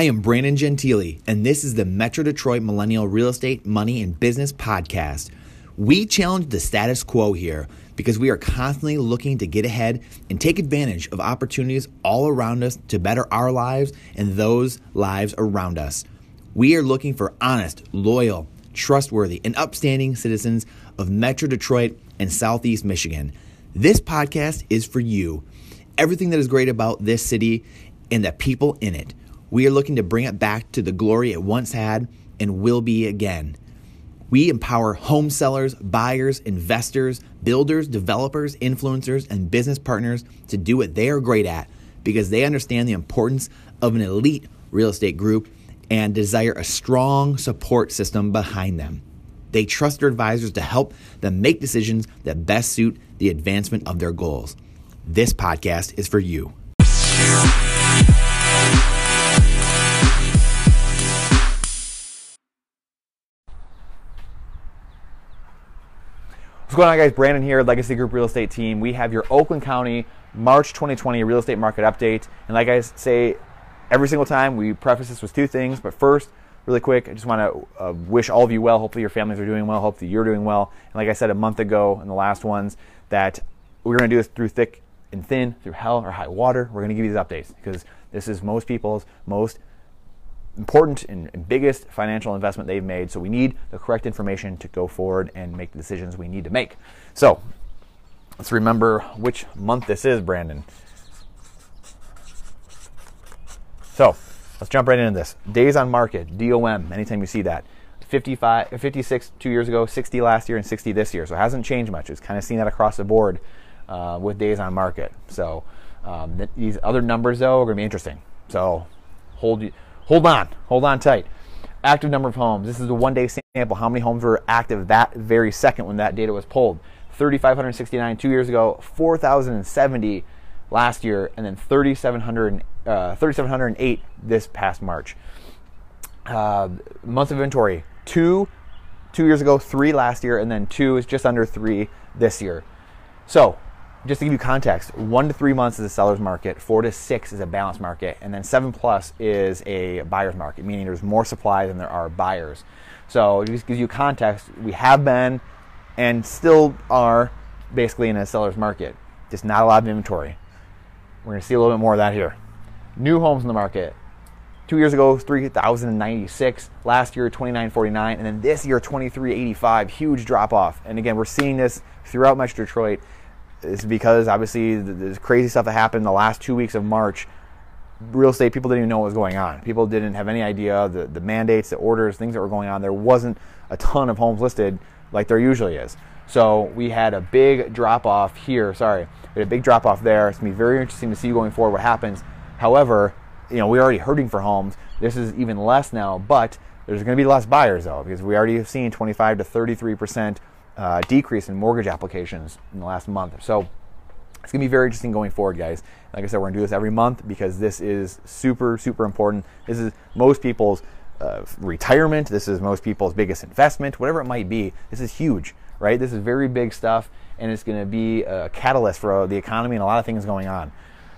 I am Brandon Gentili, and this is the Metro Detroit Millennial Real Estate, Money, and Business Podcast. We challenge the status quo here because we are constantly looking to get ahead and take advantage of opportunities all around us to better our lives and those lives around us. We are looking for honest, loyal, trustworthy, and upstanding citizens of Metro Detroit and Southeast Michigan. This podcast is for you. Everything that is great about this city and the people in it. We are looking to bring it back to the glory it once had and will be again. We empower home sellers, buyers, investors, builders, developers, influencers, and business partners to do what they are great at because they understand the importance of an elite real estate group and desire a strong support system behind them. They trust their advisors to help them make decisions that best suit the advancement of their goals. This podcast is for you. What's going on, guys? Brandon here, Legacy Group Real Estate Team. We have your Oakland County March 2020 real estate market update. And like I say every single time, we preface this with two things. But first, really quick, I just want to uh, wish all of you well. Hopefully, your families are doing well. Hopefully, you're doing well. And like I said a month ago in the last ones, that we're going to do this through thick and thin, through hell or high water. We're going to give you these updates because this is most people's most important and, biggest financial investment they've made. So we need the correct information to go forward and make the decisions we need to make. So let's remember which month this is, Brandon. So let's jump right into this. Days on market, DOM, anytime you see that. 55, 56 two years ago, 60 last year, and 60 this year. So it hasn't changed much. It's kind of seen that across the board uh, with days on market. So um, th- these other numbers, though, are going to be interesting. So hold you hold on, hold on tight. Active number of homes. This is a one day sample. How many homes were active that very second when that data was pulled? 3,569 two years ago, 4,070 last year, and then 3,700, uh, 3,708 this past March. Uh, month of inventory, two two years ago, three last year, and then two is just under three this year. So just to give you context, one to three months is a seller's market, four to six is a balanced market, and then seven plus is a buyer's market, meaning there's more supply than there are buyers. So it just gives you context. We have been and still are basically in a seller's market, just not a lot of inventory. We're going to see a little bit more of that here. New homes in the market. Two years ago, 3,096. Last year, 2,949. And then this year, 2,385. Huge drop off. And again, we're seeing this throughout Metro Detroit is because obviously the, crazy stuff that happened the last two weeks of March. Real estate people didn't even know what was going on. People didn't have any idea the, the mandates, the orders, things that were going on. There wasn't a ton of homes listed like there usually is. So we had a big drop off here. Sorry, we had a big drop off there. It's gonna be very interesting to see going forward what happens. However, you know we're already hurting for homes. This is even less now, but there's going to be less buyers though because we already have seen 25 to 33 percent uh, decrease in mortgage applications in the last month. So it's going to be very interesting going forward, guys. Like I said, we're going to do this every month because this is super, super important. This is most people's uh, retirement. This is most people's biggest investment, whatever it might be. This is huge, right? This is very big stuff, and it's going to be a catalyst for the economy and a lot of things going on.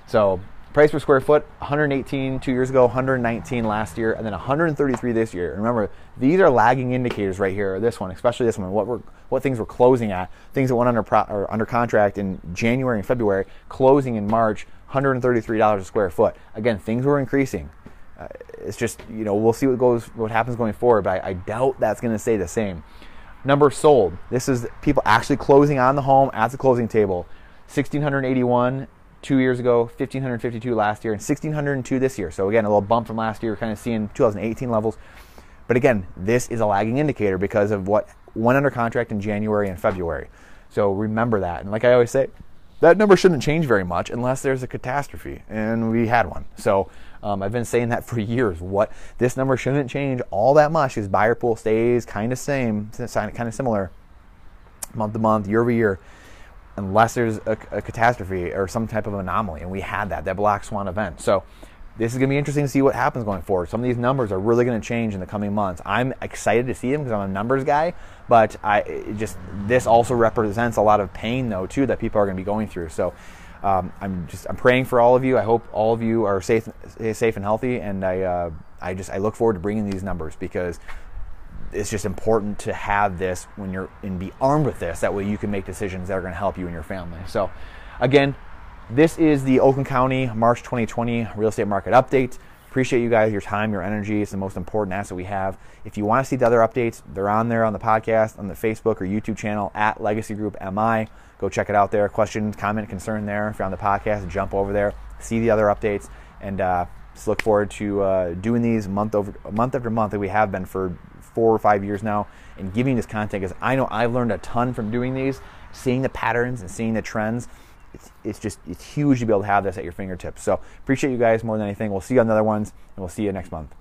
So Price per square foot, 118 two years ago, 119 last year, and then 133 this year. Remember, these are lagging indicators right here. This one, especially this one, what we're, what things we're closing at, things that went under pro, under contract in January and February, closing in March, 133 dollars a square foot. Again, things were increasing. Uh, it's just you know we'll see what goes, what happens going forward, but I, I doubt that's going to stay the same. Number sold. This is people actually closing on the home at the closing table. 1681 two years ago, 1,552 last year, and 1,602 this year. So again, a little bump from last year, kind of seeing 2018 levels. But again, this is a lagging indicator because of what went under contract in January and February. So remember that. And like I always say, that number shouldn't change very much unless there's a catastrophe, and we had one. So um, I've been saying that for years. What this number shouldn't change all that much because buyer pool stays kind of same, kind of similar, month to month, year over year unless there's a, a, catastrophe or some type of anomaly. And we had that, that black swan event. So this is going to be interesting to see what happens going forward. Some of these numbers are really going to change in the coming months. I'm excited to see them because I'm a numbers guy, but I just this also represents a lot of pain though too that people are going to be going through. So um, I'm just I'm praying for all of you. I hope all of you are safe, safe and healthy. And I uh, I just I look forward to bringing these numbers because it's just important to have this when you're and be armed with this. That way you can make decisions that are going to help you and your family. So, again, this is the Oakland County March 2020 real estate market update. Appreciate you guys, your time, your energy. It's the most important asset we have. If you want to see the other updates, they're on there on the podcast, on the Facebook or YouTube channel at Legacy Group MI. Go check it out there. Questions, comment, concern there. If you're on the podcast, jump over there, see the other updates, and uh, just look forward to uh, doing these month over month after month that we have been for four or five years now, and giving this content because I know I've learned a ton from doing these, seeing the patterns and seeing the trends it's, it's just it's huge to be able to have this at your fingertips. So appreciate you guys more than anything. We'll see you on the other ones, and we'll see you next month.